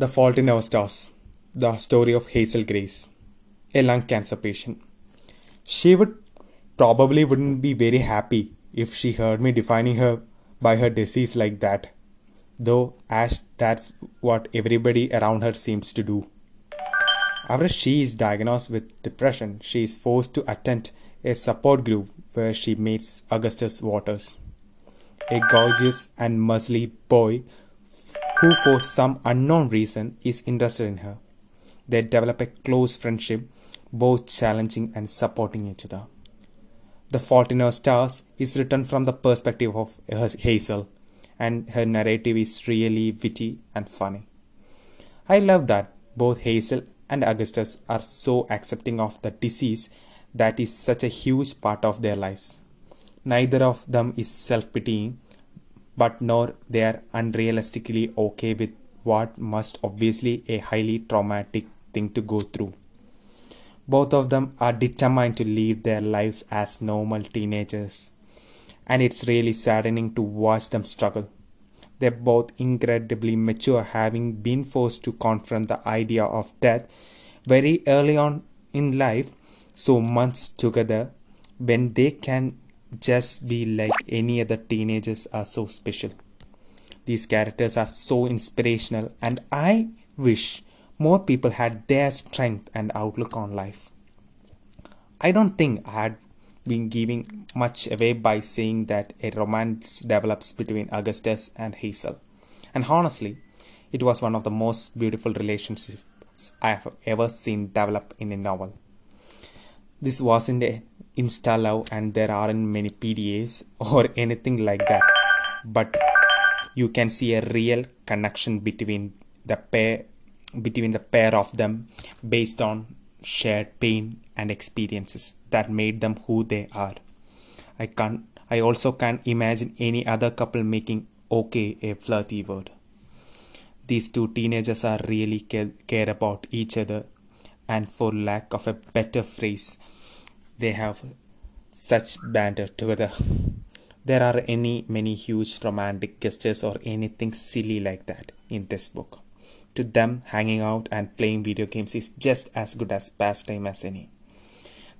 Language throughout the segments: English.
The Fault in Our Stars The story of Hazel Grace, a lung cancer patient. She would probably wouldn't be very happy if she heard me defining her by her disease like that, though as that's what everybody around her seems to do. After she is diagnosed with depression, she is forced to attend a support group where she meets Augustus Waters, a gorgeous and muscly boy who for some unknown reason is interested in her. They develop a close friendship, both challenging and supporting each other. The Fault in Our Stars is written from the perspective of Hazel, and her narrative is really witty and funny. I love that both Hazel and Augustus are so accepting of the disease that is such a huge part of their lives. Neither of them is self pitying, but nor they are unrealistically okay with what must obviously a highly traumatic thing to go through. Both of them are determined to live their lives as normal teenagers, and it's really saddening to watch them struggle. They're both incredibly mature, having been forced to confront the idea of death very early on in life, so months together when they can just be like any other teenagers are so special. These characters are so inspirational, and I wish more people had their strength and outlook on life. I don't think I had been giving much away by saying that a romance develops between Augustus and Hazel. And honestly, it was one of the most beautiful relationships I have ever seen develop in a novel. This wasn't a insta love and there aren't many PDAs or anything like that. But you can see a real connection between the pair between the pair of them based on shared pain and experiences that made them who they are. I can't I also can't imagine any other couple making okay a flirty word. These two teenagers are really care, care about each other and for lack of a better phrase they have such banter together. There are any many huge romantic gestures or anything silly like that in this book. To them, hanging out and playing video games is just as good as pastime as any.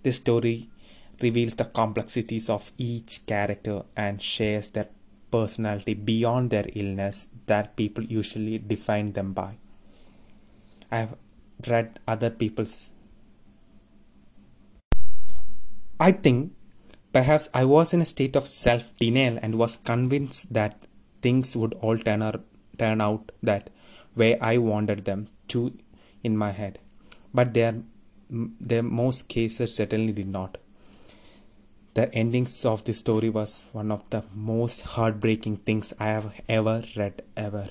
This story reveals the complexities of each character and shares their personality beyond their illness that people usually define them by. I have read other people's. I think perhaps I was in a state of self denial and was convinced that things would all turn, out, turn out that way I wanted them to in my head. But their, their most cases certainly did not. The endings of the story was one of the most heartbreaking things I have ever read ever.